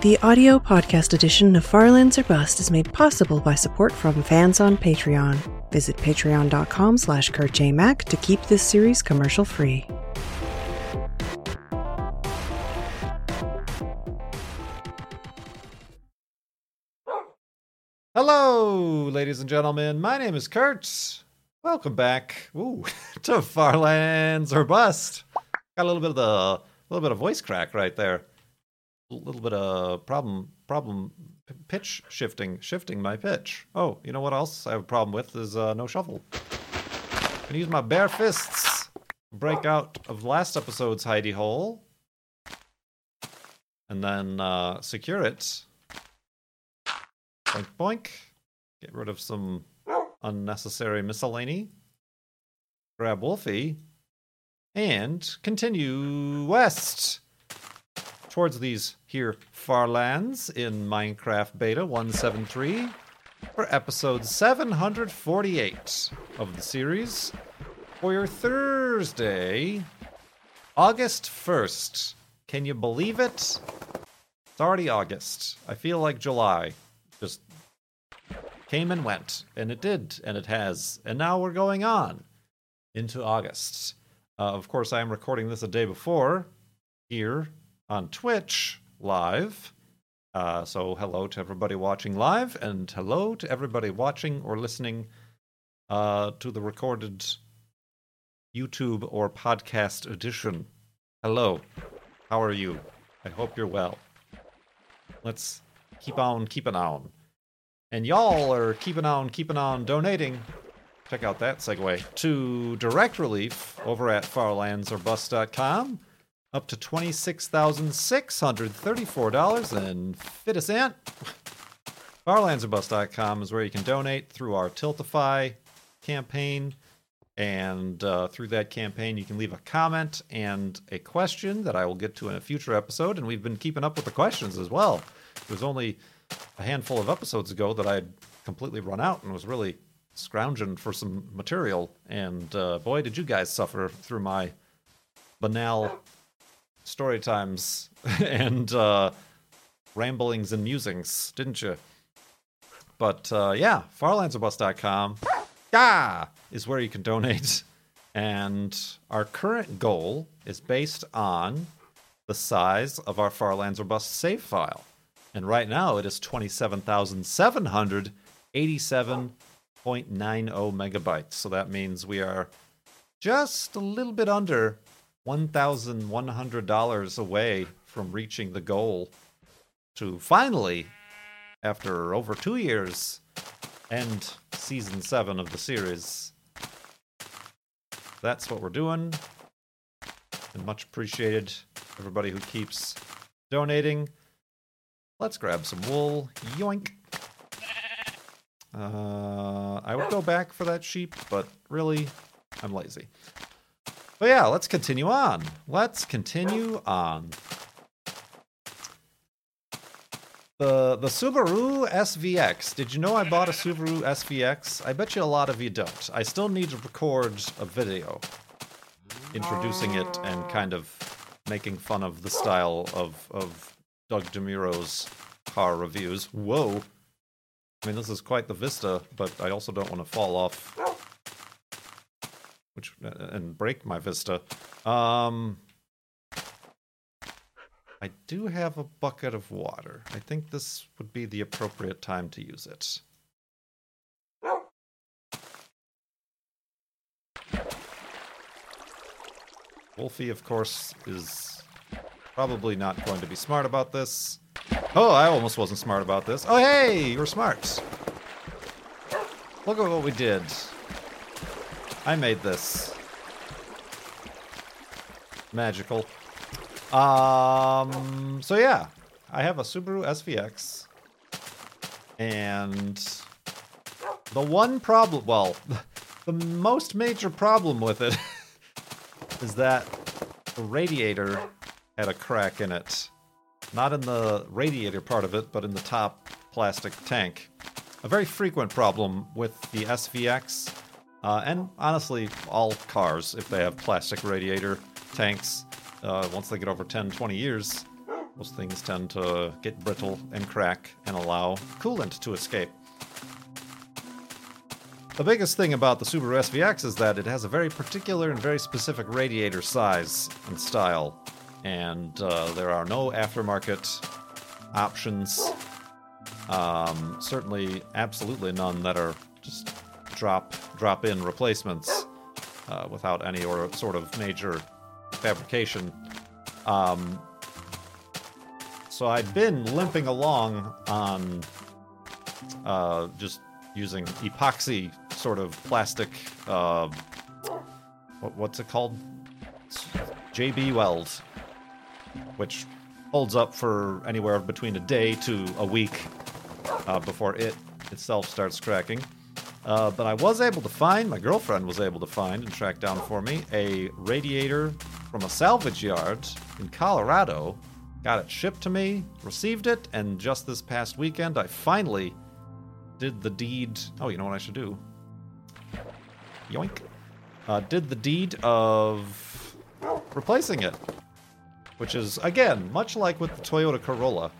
The audio podcast edition of Farlands or Bust is made possible by support from fans on Patreon. Visit patreon.com slash kurtjmac to keep this series commercial free. Hello, ladies and gentlemen. My name is Kurt. Welcome back ooh, to Farlands or Bust. Got a little bit of the a little bit of voice crack right there. A little bit of problem problem pitch shifting shifting my pitch. Oh, you know what else I have a problem with is uh, no. I'm gonna use my bare fists. Break out of last episode's hidey hole. And then uh, secure it. Boink boink. Get rid of some unnecessary miscellany. Grab Wolfie. And continue west towards these here far lands in Minecraft Beta 173 for episode 748 of the series for your Thursday, August 1st. Can you believe it? It's already August. I feel like July just came and went, and it did, and it has, and now we're going on into August. Uh, of course, I am recording this a day before here on Twitch live. Uh, so, hello to everybody watching live, and hello to everybody watching or listening uh, to the recorded YouTube or podcast edition. Hello, how are you? I hope you're well. Let's keep on keeping on. And y'all are keeping on keeping on donating. Check out that segue to Direct Relief over at farlandsorbust.com. Up to $26,634.50. Farlandsorbust.com is where you can donate through our Tiltify campaign. And uh, through that campaign, you can leave a comment and a question that I will get to in a future episode. And we've been keeping up with the questions as well. It was only a handful of episodes ago that I had completely run out and was really scrounging for some material. And uh, boy, did you guys suffer through my banal story times and uh, ramblings and musings, didn't you? But uh, yeah, farlandsorbust.com yeah, is where you can donate. And our current goal is based on the size of our Farlands save file. And right now it is 27,787.90 megabytes. So that means we are just a little bit under $1,100 away from reaching the goal to finally, after over two years, end season seven of the series. That's what we're doing. And much appreciated everybody who keeps donating. Let's grab some wool. Yoink. Uh, I would go back for that sheep, but really, I'm lazy. But yeah, let's continue on. Let's continue on. The the Subaru SVX. Did you know I bought a Subaru SVX? I bet you a lot of you don't. I still need to record a video introducing it and kind of making fun of the style of of Doug DeMuro's car reviews. Whoa. I mean, this is quite the vista, but I also don't want to fall off which and break my vista. Um I do have a bucket of water. I think this would be the appropriate time to use it. Wolfie, of course, is probably not going to be smart about this. Oh, I almost wasn't smart about this. Oh, hey, you were smart. Look at what we did. I made this. Magical. Um, so yeah, I have a Subaru SVX. And the one problem, well, the most major problem with it is that the radiator had a crack in it. Not in the radiator part of it, but in the top plastic tank. A very frequent problem with the SVX, uh, and honestly, all cars, if they have plastic radiator tanks, uh, once they get over 10, 20 years, Those things tend to get brittle and crack and allow coolant to escape. The biggest thing about the Subaru SVX is that it has a very particular and very specific radiator size and style, and uh, there are no aftermarket options. Um, certainly, absolutely none that are just drop drop in replacements uh, without any or sort of major fabrication. Um, so I'd been limping along on uh, just using epoxy sort of plastic. Uh, what, what's it called? JB Weld, which holds up for anywhere between a day to a week uh, before it itself starts cracking. Uh, but I was able to find, my girlfriend was able to find and track down for me a radiator from a salvage yard in Colorado. Got it shipped to me, received it, and just this past weekend I finally did the deed. Oh, you know what I should do? Yoink. Uh, did the deed of replacing it. Which is, again, much like with the Toyota Corolla.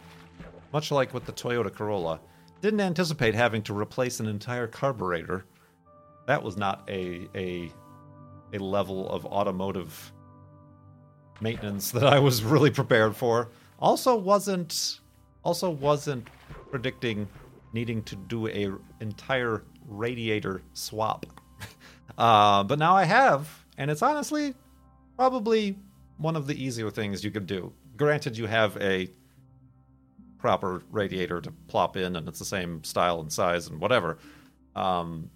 Much like with the Toyota Corolla. Didn't anticipate having to replace an entire carburetor. That was not a a a level of automotive maintenance that I was really prepared for. Also wasn't also wasn't predicting needing to do a entire radiator swap. uh, but now I have, and it's honestly probably one of the easier things you could do. Granted, you have a proper radiator to plop in, and it's the same style and size and whatever. Um,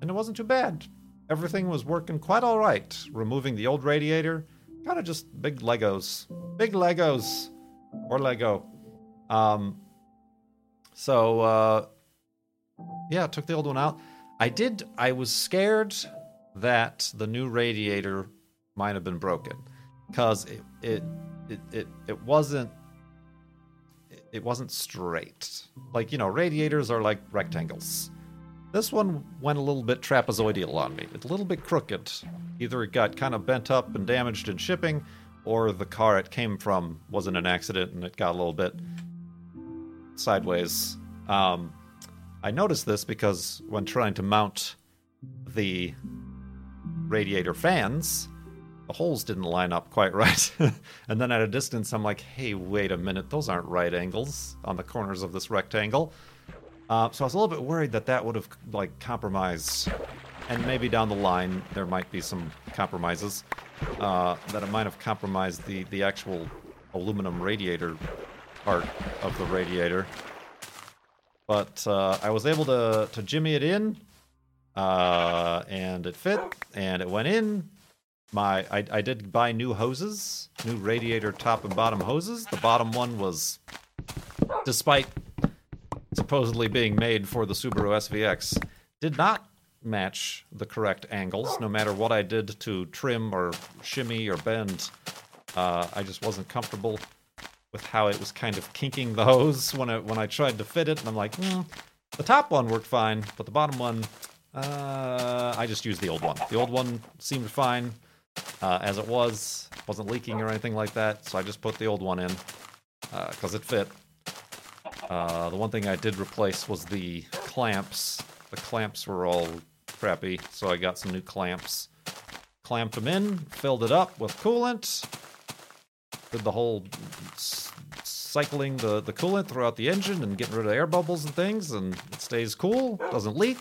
and it wasn't too bad. Everything was working quite all right. Removing the old radiator, kind of just big Legos, big Legos, or Lego. Um, so uh, yeah, took the old one out. I did. I was scared that the new radiator might have been broken because it it it it, it wasn't it wasn't straight. Like, you know, radiators are like rectangles. This one went a little bit trapezoidal on me. It's a little bit crooked. Either it got kind of bent up and damaged in shipping, or the car it came from was in an accident and it got a little bit sideways. Um, I noticed this because when trying to mount the radiator fans, the holes didn't line up quite right. and then at a distance, I'm like, hey, wait a minute, those aren't right angles on the corners of this rectangle. Uh, so I was a little bit worried that that would have like compromised, and maybe down the line there might be some compromises uh, that it might have compromised the the actual aluminum radiator part of the radiator. But uh, I was able to to jimmy it in, uh, and it fit, and it went in, my I, I did buy new hoses, new radiator top and bottom hoses. The bottom one was, despite supposedly being made for the Subaru SVX, did not match the correct angles. No matter what I did to trim or shimmy or bend, uh, I just wasn't comfortable with how it was kind of kinking the hose when I when I tried to fit it. And I'm like, mm, the top one worked fine, but the bottom one, uh, I just used the old one. The old one seemed fine uh, as it was. wasn't leaking or anything like that, so I just put the old one in because uh, it fit. Uh, the one thing I did replace was the clamps. The clamps were all crappy, so I got some new clamps. Clamped them in, filled it up with coolant, did the whole s- cycling the, the coolant throughout the engine and getting rid of air bubbles and things, and it stays cool, doesn't leak.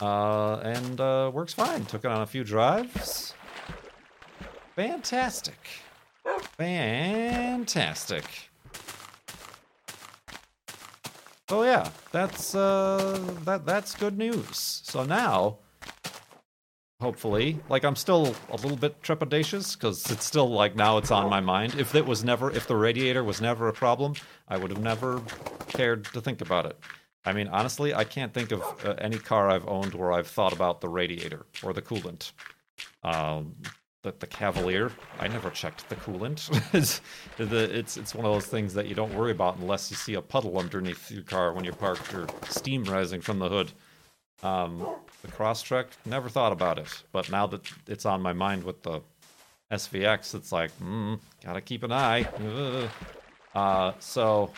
Uh, and uh, works fine. Took it on a few drives. Fantastic. Fantastic. Oh yeah, that's uh, that that's good news. So now, hopefully, like I'm still a little bit trepidatious because it's still like now it's on my mind. If it was never, if the radiator was never a problem, I would have never cared to think about it. I mean, honestly, I can't think of uh, any car I've owned where I've thought about the radiator or the coolant. Um, the, the Cavalier, I never checked the coolant. it's, the, it's it's one of those things that you don't worry about unless you see a puddle underneath your car when you're parked or steam rising from the hood. Um, the Crosstrek, never thought about it, but now that it's on my mind with the SVX, it's like, mm, gotta keep an eye. Uh, so,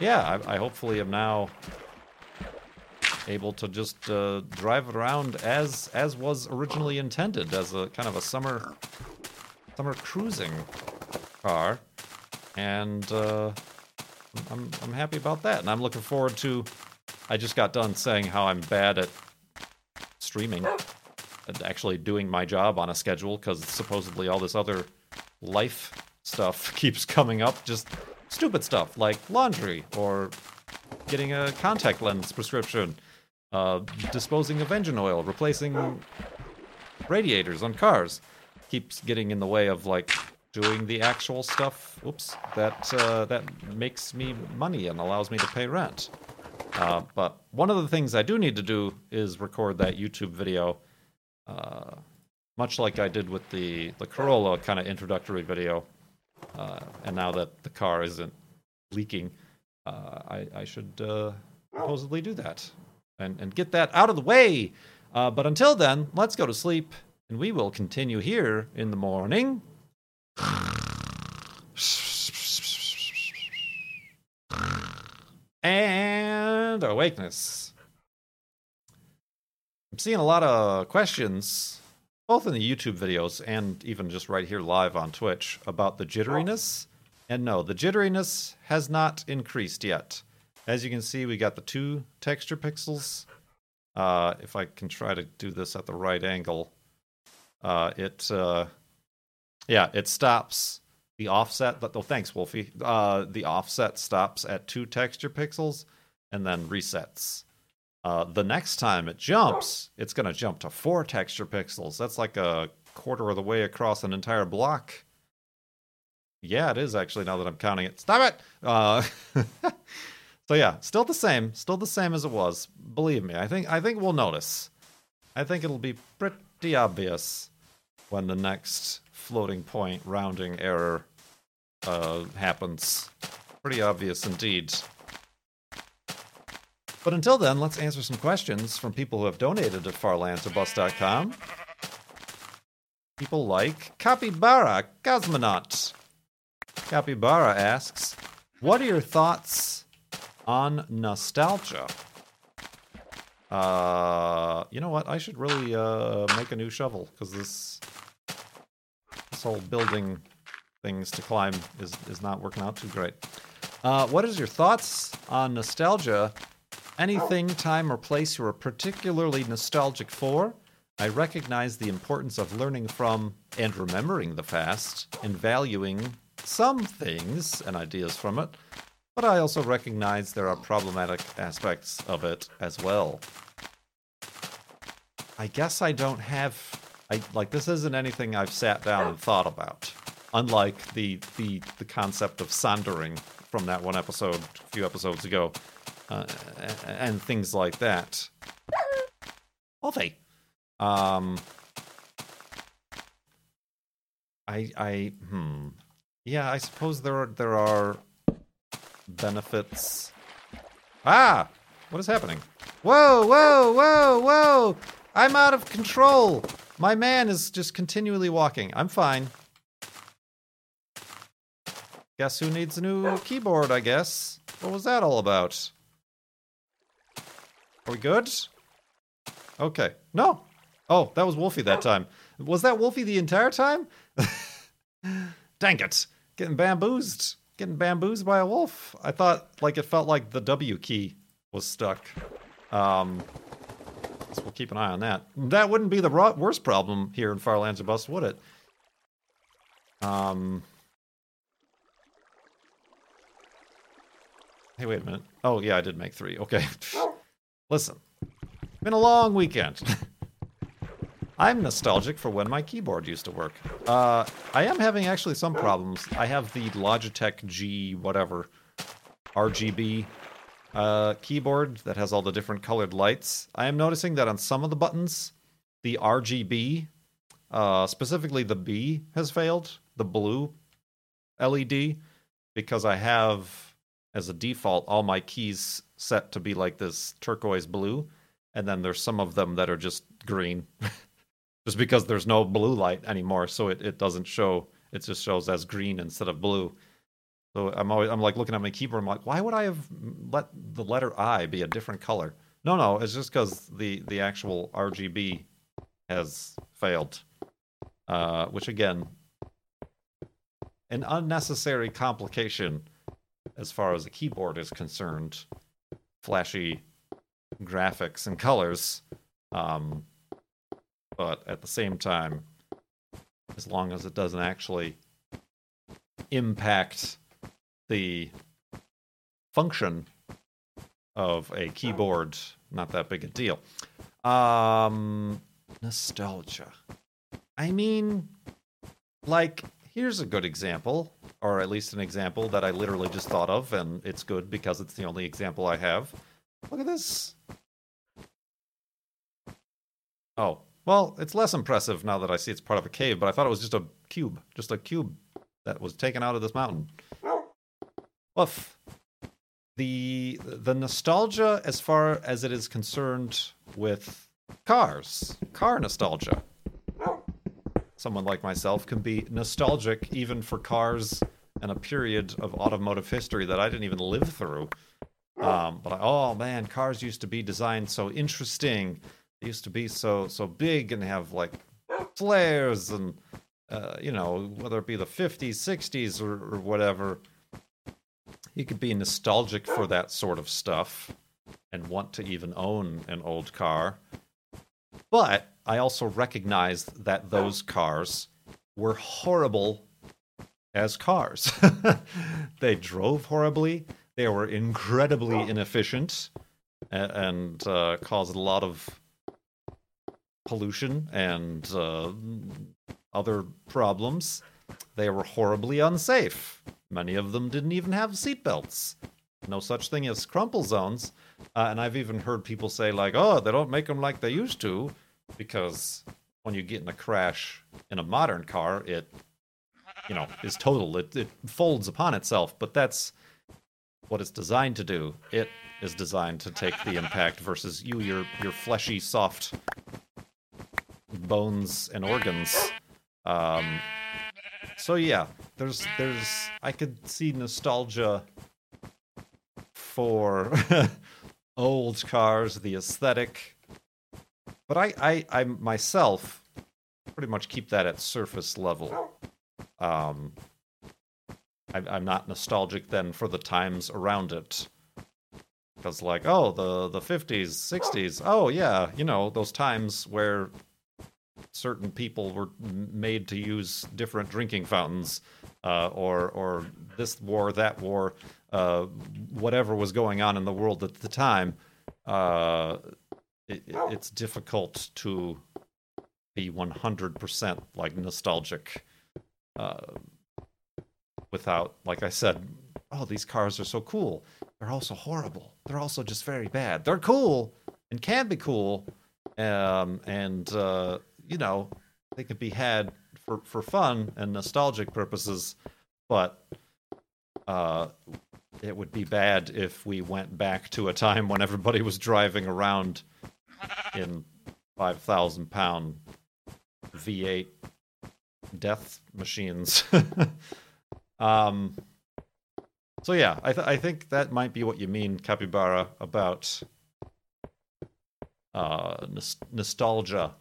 yeah, I, I hopefully am now able to just uh, drive around as as was originally intended, as a kind of a summer summer cruising car, and uh, I'm I'm happy about that, and I'm looking forward to. I just got done saying how I'm bad at streaming, actually doing my job on a schedule because supposedly all this other life stuff keeps coming up, just stupid stuff like laundry or getting a contact lens prescription, uh, disposing of engine oil, replacing radiators on cars. Keeps getting in the way of like doing the actual stuff. Oops, that uh, that makes me money and allows me to pay rent. Uh, but one of the things I do need to do is record that YouTube video, uh, much like I did with the the Corolla kind of introductory video. Uh, and now that the car isn't leaking, uh, I, I should uh, supposedly do that and, and get that out of the way. Uh, but until then, let's go to sleep, and we will continue here in the morning. And awakeness. I'm seeing a lot of questions, both in the YouTube videos and even just right here live on Twitch, about the jitteriness. And no, the jitteriness has not increased yet. As you can see, we got the two texture pixels. Uh, if I can try to do this at the right angle, uh, it uh, yeah, it stops the offset. But, Oh, thanks, Wolfie. Uh, the offset stops at two texture pixels and then resets. Uh, the next time it jumps, it's going to jump to four texture pixels. That's like a quarter of the way across an entire block. Yeah, it is actually. Now that I'm counting it, stop it. Uh, so yeah, still the same, still the same as it was. Believe me, I think I think we'll notice. I think it'll be pretty obvious when the next floating point rounding error uh, happens. Pretty obvious indeed. But until then, let's answer some questions from people who have donated at farlandsorbust.com. People like Capybara Cosmonaut. Capybara asks, What are your thoughts on nostalgia? Uh, you know what? I should really uh, make a new shovel because this this whole building things to climb is is not working out too great. Uh, what is your thoughts on nostalgia? Anything, time, or place you are particularly nostalgic for? I recognize the importance of learning from and remembering the past and valuing some things and ideas from it, but I also recognize there are problematic aspects of it as well. I guess I don't have I like this isn't anything I've sat down and thought about. Unlike the the the concept of sandering from that one episode a few episodes ago, uh, and things like that. Wolfie, um, I I hmm, yeah, I suppose there are there are benefits. Ah, what is happening? Whoa, whoa, whoa, whoa! I'm out of control. My man is just continually walking. I'm fine. Guess who needs a new keyboard, I guess? What was that all about? Are we good? Okay. No. Oh, that was Wolfie that time. Was that Wolfie the entire time? Dang it. Getting bamboozed. Getting bamboozed by a wolf. I thought like it felt like the W key was stuck. Um so we'll keep an eye on that. That wouldn't be the worst problem here in Farlands or Bust, would it? Um. Hey, wait a minute. Oh, yeah, I did make three. Okay. Listen, been a long weekend. I'm nostalgic for when my keyboard used to work. Uh, I am having actually some problems. I have the Logitech G whatever RGB uh, keyboard that has all the different colored lights. I am noticing that on some of the buttons, the RGB, uh, specifically the B, has failed. The blue LED, because I have as a default all my keys set to be like this turquoise blue, and then there's some of them that are just green. just because there's no blue light anymore, so it, it doesn't show. It just shows as green instead of blue. So I'm always I'm like looking at my keyboard. I'm like, why would I have let the letter I be a different color? No, no, it's just because the the actual RGB has failed. Uh, which again, an unnecessary complication as far as the keyboard is concerned. Flashy graphics and colors. Um, but at the same time, as long as it doesn't actually impact the function of a keyboard, not that big a deal. Um, nostalgia. I mean, like, here's a good example, or at least an example that I literally just thought of, and it's good because it's the only example I have. Look at this. Oh, well, it's less impressive now that I see it's part of a cave, but I thought it was just a cube, just a cube that was taken out of this mountain. Woof. The the nostalgia as far as it is concerned with cars, car nostalgia. Someone like myself can be nostalgic even for cars and a period of automotive history that I didn't even live through. Um, but I, oh man, cars used to be designed so interesting. They used to be so so big and have like flares and uh, you know whether it be the 50s 60s or, or whatever. You could be nostalgic for that sort of stuff and want to even own an old car. But i also recognized that those cars were horrible as cars they drove horribly they were incredibly inefficient and, and uh, caused a lot of pollution and uh, other problems. They were horribly unsafe. Many of them didn't even have seatbelts. No such thing as crumple zones. Uh, and I've even heard people say, like, oh, they don't make them like they used to, because when you get in a crash in a modern car, it, you know, is total. It, it folds upon itself. But that's what it's designed to do. It is designed to take the impact versus you, your your fleshy, soft bones and organs. Um, so yeah, there's there's I could see nostalgia for old cars, the aesthetic, but I, I I myself pretty much keep that at surface level. Um, I, I'm not nostalgic then for the times around it because like oh the the 50s 60s oh yeah you know those times where certain people were made to use different drinking fountains, uh, or or this war, that war, uh, whatever was going on in the world at the time. Uh, it, it's difficult to be 100% like nostalgic uh, without, like I said, oh, these cars are so cool. They're also horrible. They're also just very bad. They're cool and can be cool, um, and uh, you know, they could be had for, for fun and nostalgic purposes, but uh, it would be bad if we went back to a time when everybody was driving around in 5,000 pound V8 death machines. um, so yeah, I, th- I think that might be what you mean, Capybara, about uh, nostalgia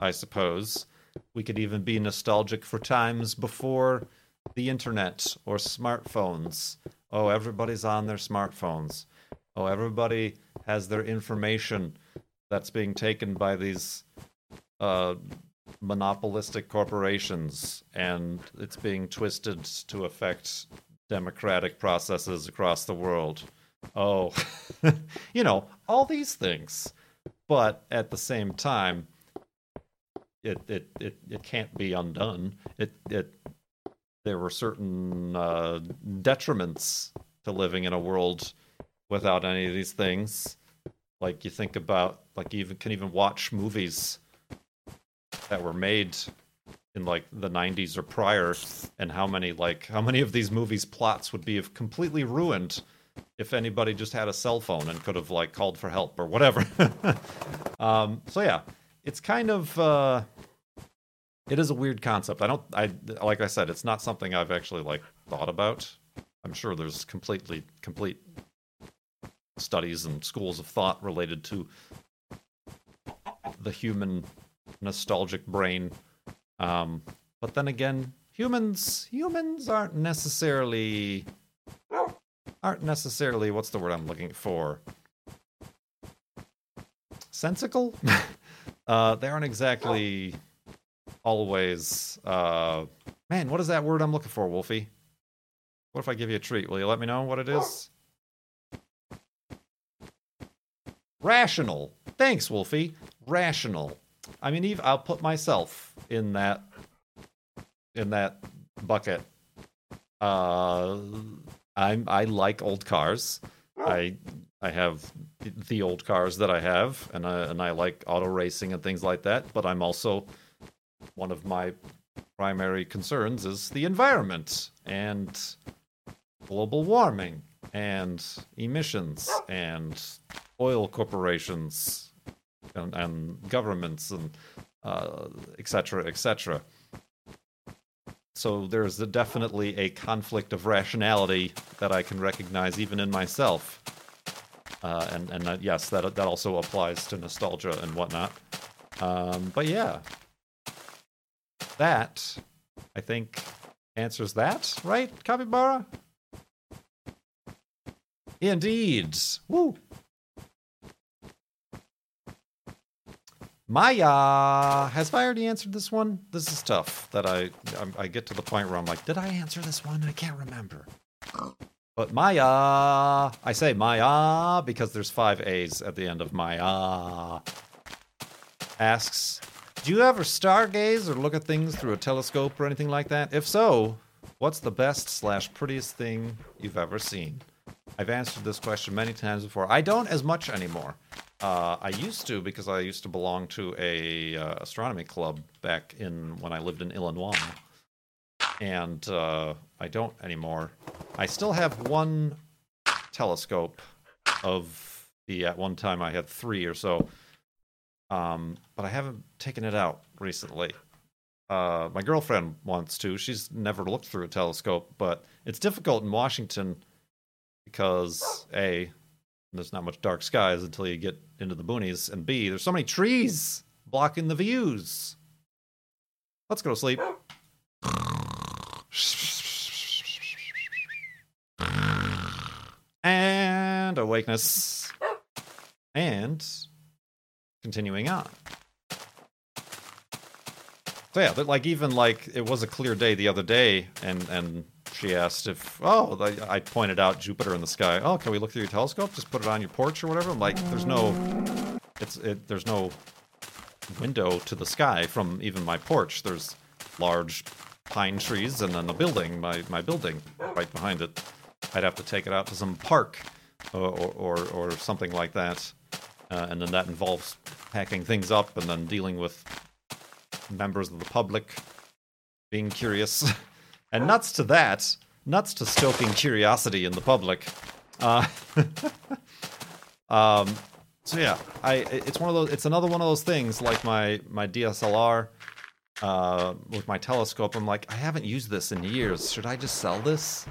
I suppose. We could even be nostalgic for times before the internet or smartphones. Oh, everybody's on their smartphones. Oh, everybody has their information that's being taken by these uh, monopolistic corporations, and it's being twisted to affect democratic processes across the world. Oh, you know, all these things. But at the same time, it it it, it can't be undone. It it there were certain uh, detriments to living in a world without any of these things. Like you think about, like you even can even watch movies that were made in like the 90s or prior, and how many like how many of these movies' plots would be completely ruined if anybody just had a cell phone and could have like called for help or whatever. um, so yeah, it's kind of uh, it is a weird concept. I don't. I like I said, it's not something I've actually like thought about. I'm sure there's completely complete studies and schools of thought related to the human nostalgic brain. Um, but then again, humans humans aren't necessarily aren't necessarily what's the word I'm looking for? Sensical? uh, they aren't exactly always uh man, what is that word I'm looking for, Wolfie? What if I give you a treat? Will you let me know what it is? Rational. Thanks, Wolfie. Rational. I mean, Eve, I'll put myself in that in that bucket. Uh, I'm I like old cars. I I have the old cars that I have, and I and I like auto racing and things like that. But I'm also one of my primary concerns is the environment and global warming and emissions and oil corporations and, and governments and uh, etc. et. So there's definitely a conflict of rationality that I can recognize even in myself. Uh, and and yes, that that also applies to nostalgia and whatnot. Um, but yeah, that I think answers that, right, Capybara? Indeed. Woo. Maya, has I already answered this one? This is tough. That I I get to the point where I'm like, did I answer this one? I can't remember. But Maya, I say Maya because there's five A's at the end of Maya. Asks, do you ever stargaze or look at things through a telescope or anything like that? If so, what's the best slash prettiest thing you've ever seen? I've answered this question many times before. I don't as much anymore. Uh, I used to because I used to belong to a uh, astronomy club back in when I lived in Illinois, and uh, I don't anymore. I still have one telescope of the at one time I had three or so, um, but I haven't taken it out recently. Uh, my girlfriend wants to. She's never looked through a telescope, but it's difficult in Washington because a there's not much dark skies until you get into the boonies, and B, there's so many trees blocking the views. Let's go to sleep. And awakeness. And continuing on. So yeah, like even like it was a clear day the other day, and and she asked if, oh, I pointed out Jupiter in the sky. Oh, can we look through your telescope? Just put it on your porch or whatever. I'm like, there's no, it's it, there's no window to the sky from even my porch. There's large pine trees and then the building, my my building right behind it. I'd have to take it out to some park or or, or something like that, uh, and then that involves packing things up and then dealing with members of the public being curious. And nuts to that, nuts to stoking curiosity in the public. Uh, um, so yeah, I it's one of those. It's another one of those things like my my DSLR uh, with my telescope. I'm like, I haven't used this in years. Should I just sell this?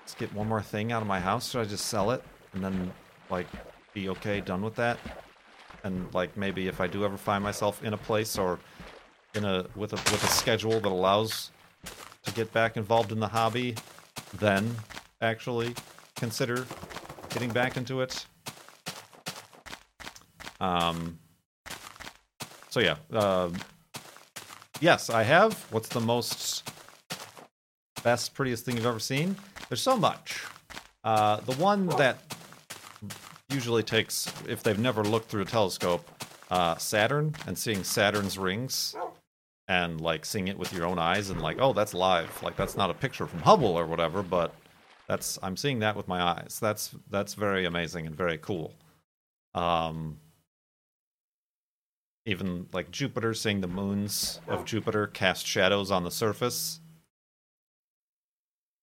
Let's get one more thing out of my house. Should I just sell it and then like be okay, done with that? And like maybe if I do ever find myself in a place or in a with a with a schedule that allows to get back involved in the hobby, then actually consider getting back into it. Um. So yeah, uh, yes, I have. What's the most best, prettiest thing you've ever seen? There's so much. Uh, the one that usually takes, if they've never looked through a telescope, uh, Saturn and seeing Saturn's rings and like seeing it with your own eyes and like oh that's live. Like that's not a picture from hubble or whatever but that's i'm seeing that with my eyes. That's that's very amazing and very cool. Um even like jupiter seeing the moons of jupiter cast shadows on the surface.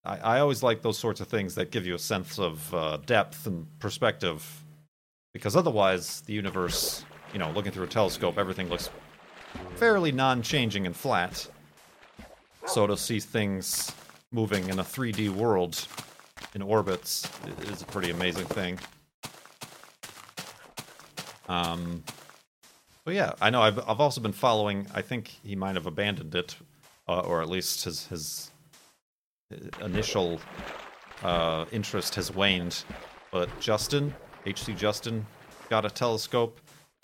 I, I always like those sorts of things that give you a sense of uh, depth and perspective because otherwise the universe you know looking through a telescope everything looks fairly non-changing and flat. So to see things moving in a 3D world in orbits is a pretty amazing thing. Um, but yeah, I know I've I've also been following. I think he might have abandoned it, uh, or at least his his initial uh, interest has waned. But Justin, HC Justin, got a telescope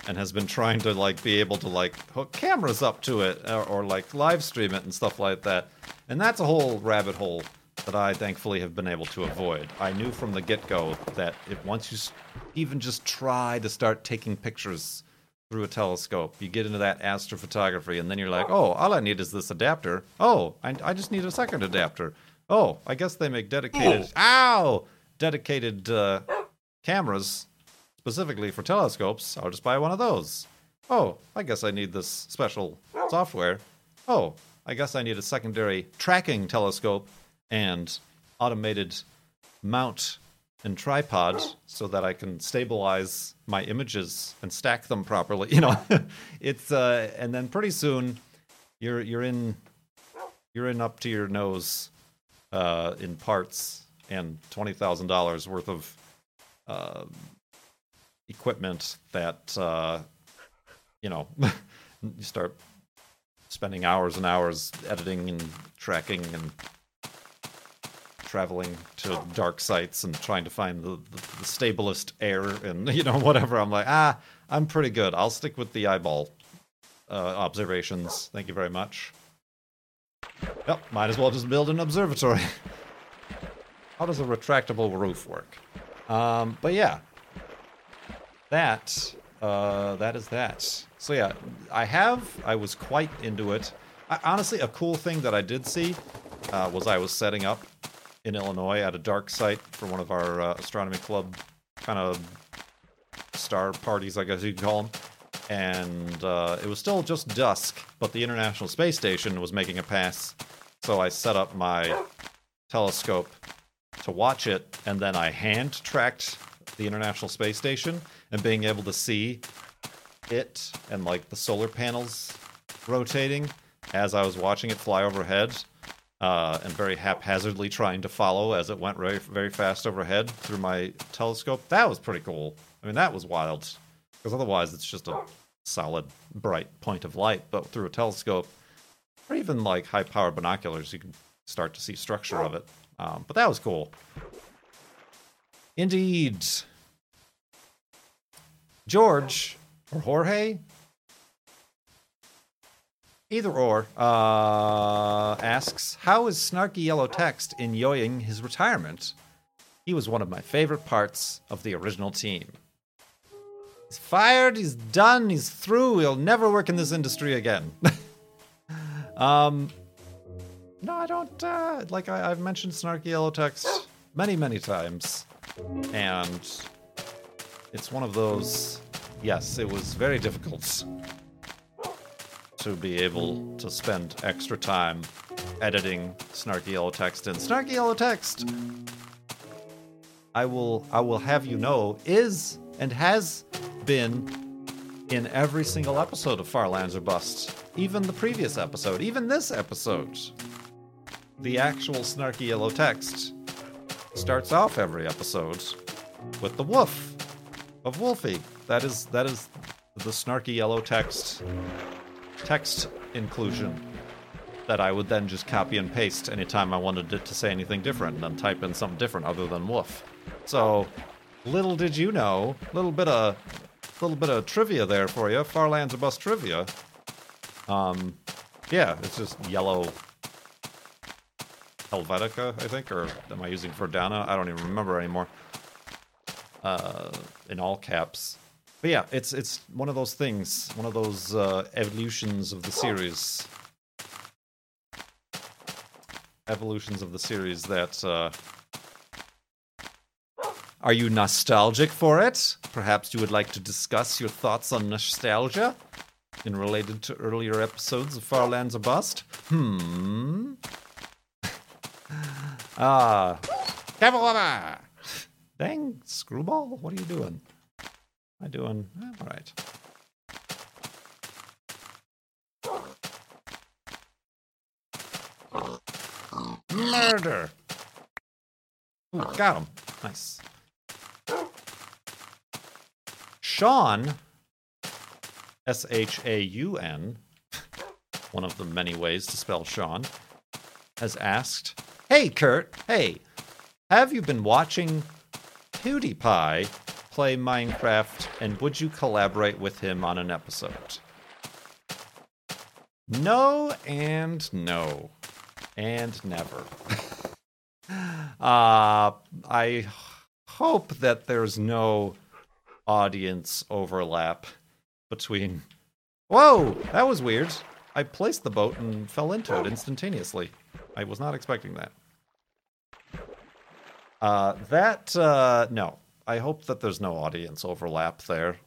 and has been trying to like be able to like hook cameras up to it or, or like live stream it and stuff like that. And that's a whole rabbit hole that I thankfully have been able to avoid. I knew from the get go that if once you even just try to start taking pictures through a telescope, you get into that astrophotography, and then you're like, oh, all I need is this adapter. Oh, I, I just need a second adapter. Oh, I guess they make dedicated, ow, dedicated uh, cameras specifically for telescopes. I'll just buy one of those. Oh, I guess I need this special software. Oh, I guess I need a secondary tracking telescope and automated mount and tripod so that I can stabilize my images and stack them properly. You know, it's uh, and then pretty soon you're you're in you're in up to your nose uh, in parts and twenty thousand dollars worth of uh, equipment that uh, you know you start spending hours and hours editing and tracking and traveling to dark sites and trying to find the, the, the stablest air and you know whatever. I'm like ah i'm pretty good. I'll stick with the eyeball uh, observations. Thank you very much. Yep might as well just build an observatory. How does a retractable roof work? Um, but yeah that uh, that is that. So yeah i have i was quite into it. I, honestly a cool thing that i did see uh, was i was setting up in illinois at a dark site for one of our uh, astronomy club kind of star parties i guess you could call them and uh, it was still just dusk but the international space station was making a pass. So i set up my telescope to watch it, and then I hand tracked the International Space Station and being able to see it and like the solar panels rotating as I was watching it fly overhead, uh, and very haphazardly trying to follow as it went very very fast overhead through my telescope. That was pretty cool. I mean, that was wild because otherwise it's just a solid bright point of light, but through a telescope or even like high power binoculars, you can start to see structure of it. Um, but that was cool. Indeed. George or Jorge, either or, uh, asks, "How is snarky yellow text enjoying his retirement? He was one of my favorite parts of the original team. He's fired. He's done. He's through. He'll never work in this industry again." um, no, I don't. Uh, like I, I've mentioned snarky yellow text many, many times, and it's one of those. Yes, it was very difficult to be able to spend extra time editing snarky yellow text and snarky yellow text. I will. I will have you know is and has been in every single episode of Farlands or Bust, even the previous episode, even this episode the actual snarky yellow text starts off every episode with the woof of Wolfie. That is that is the snarky yellow text text inclusion that I would then just copy and paste anytime I wanted it to say anything different and type in something different other than woof. So little did you know, little bit of little bit of trivia there for you, Farlands or Bust trivia. Um yeah, it's just yellow Helvetica, I think, or am I using Verdana? I don't even remember anymore. Uh, in all caps. But yeah, it's it's one of those things, one of those uh, evolutions of the series. Evolutions of the series that. Uh, are you nostalgic for it? Perhaps you would like to discuss your thoughts on nostalgia in related to earlier episodes of Farlands or Bust? Hmm. Ah. Cavalana! Dang, screwball, what are you doing? Am I doing? Eh, all right. Murder! Ooh, got him. Nice. Sean, S H A U N, one of the many ways to spell Sean, has asked, Hey, Kurt, hey, have you been watching PewDiePie play Minecraft and would you collaborate with him on an episode? No and no. And never. uh, I hope that there's no audience overlap between. Whoa, that was weird. I placed the boat and fell into it instantaneously. I was not expecting that. Uh, that, uh, no. I hope that there's no audience overlap there.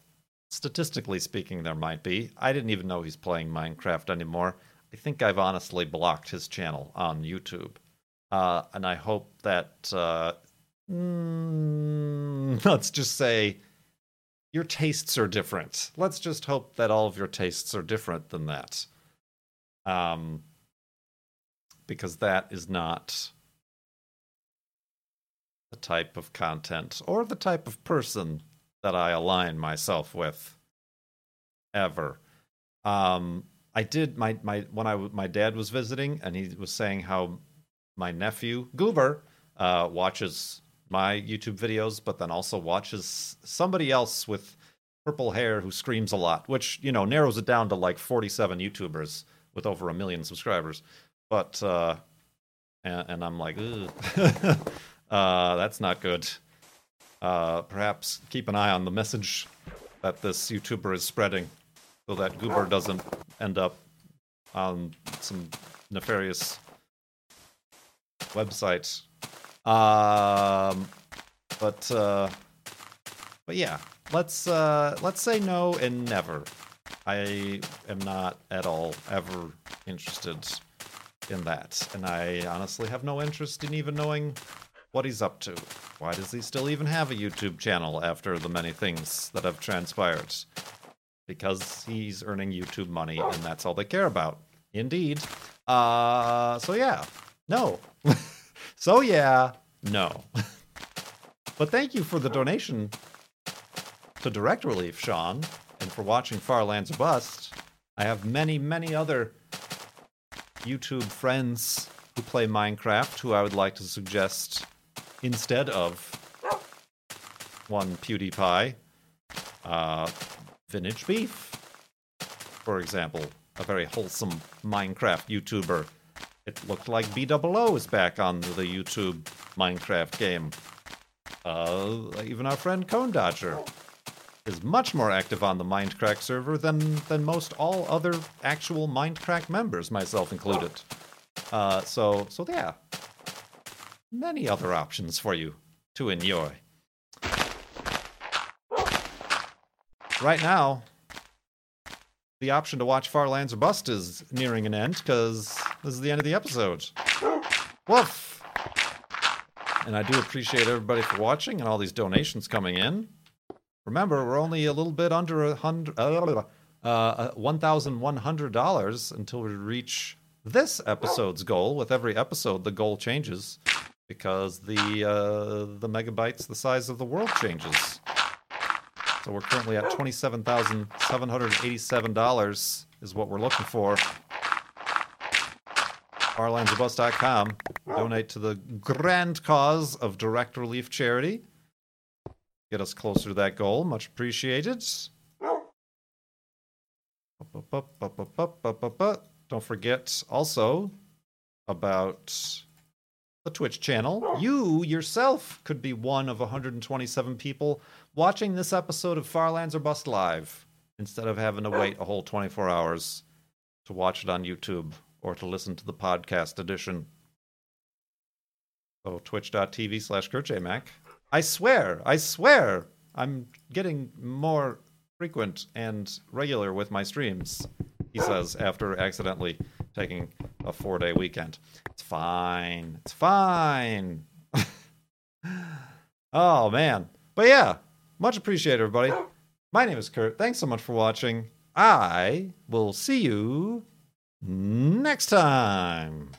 Statistically speaking, there might be. I didn't even know he's playing Minecraft anymore. I think I've honestly blocked his channel on YouTube. Uh, and I hope that, uh, mm, let's just say, your tastes are different. Let's just hope that all of your tastes are different than that. Um, because that is not the type of content or the type of person that I align myself with ever. Um, I did my my when I my dad was visiting and he was saying how my nephew Goober uh, watches my YouTube videos, but then also watches somebody else with purple hair who screams a lot, which you know narrows it down to like 47 YouTubers with over a million subscribers. But uh, and, and I'm like, uh, that's not good. Uh, perhaps keep an eye on the message that this YouTuber is spreading, so that Goober doesn't end up on some nefarious website. Um, but uh, but yeah, let's uh, let's say no and never. I am not at all ever interested in that, and I honestly have no interest in even knowing what he's up to. Why does he still even have a YouTube channel after the many things that have transpired? Because he's earning YouTube money, and that's all they care about. Indeed. Uh, so yeah, no. so yeah, no. but thank you for the donation to Direct Relief, Sean, and for watching Far Lands Bust. I have many, many other YouTube friends who play Minecraft who I would like to suggest instead of one PewDiePie. Uh, Vintage Beef, for example, a very wholesome Minecraft YouTuber. It looked like BOO is back on the YouTube Minecraft game. Uh, even our friend Cone Dodger is much more active on the Mindcrack server than than most all other actual Mindcrack members, myself included. Uh, so so yeah, many other options for you to enjoy. Right now, the option to watch Far Lands or Bust is nearing an end because this is the end of the episode. Woof! And I do appreciate everybody for watching and all these donations coming in. Remember, we're only a little bit under a hundred, uh, uh, one thousand one hundred dollars until we reach this episode's goal. With every episode, the goal changes because the uh, the megabytes, the size of the world changes. So we're currently at twenty-seven thousand seven hundred eighty-seven dollars is what we're looking for. FarlandsOrBust.com. Donate to the grand cause of direct relief charity. Get us closer to that goal. Much appreciated. Don't forget also about Twitch channel. You yourself could be one of 127 people watching this episode of Far Lands or Bust live instead of having to wait a whole 24 hours to watch it on YouTube or to listen to the podcast edition. So twitch.tv slash KurtJMac. I swear, I swear, I'm getting more frequent and regular with my streams, he says after accidentally taking a four day weekend. It's fine. It's fine. oh, man. But yeah, much appreciated, everybody. My name is Kurt. Thanks so much for watching. I will see you next time.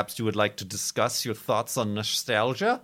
Perhaps you would like to discuss your thoughts on nostalgia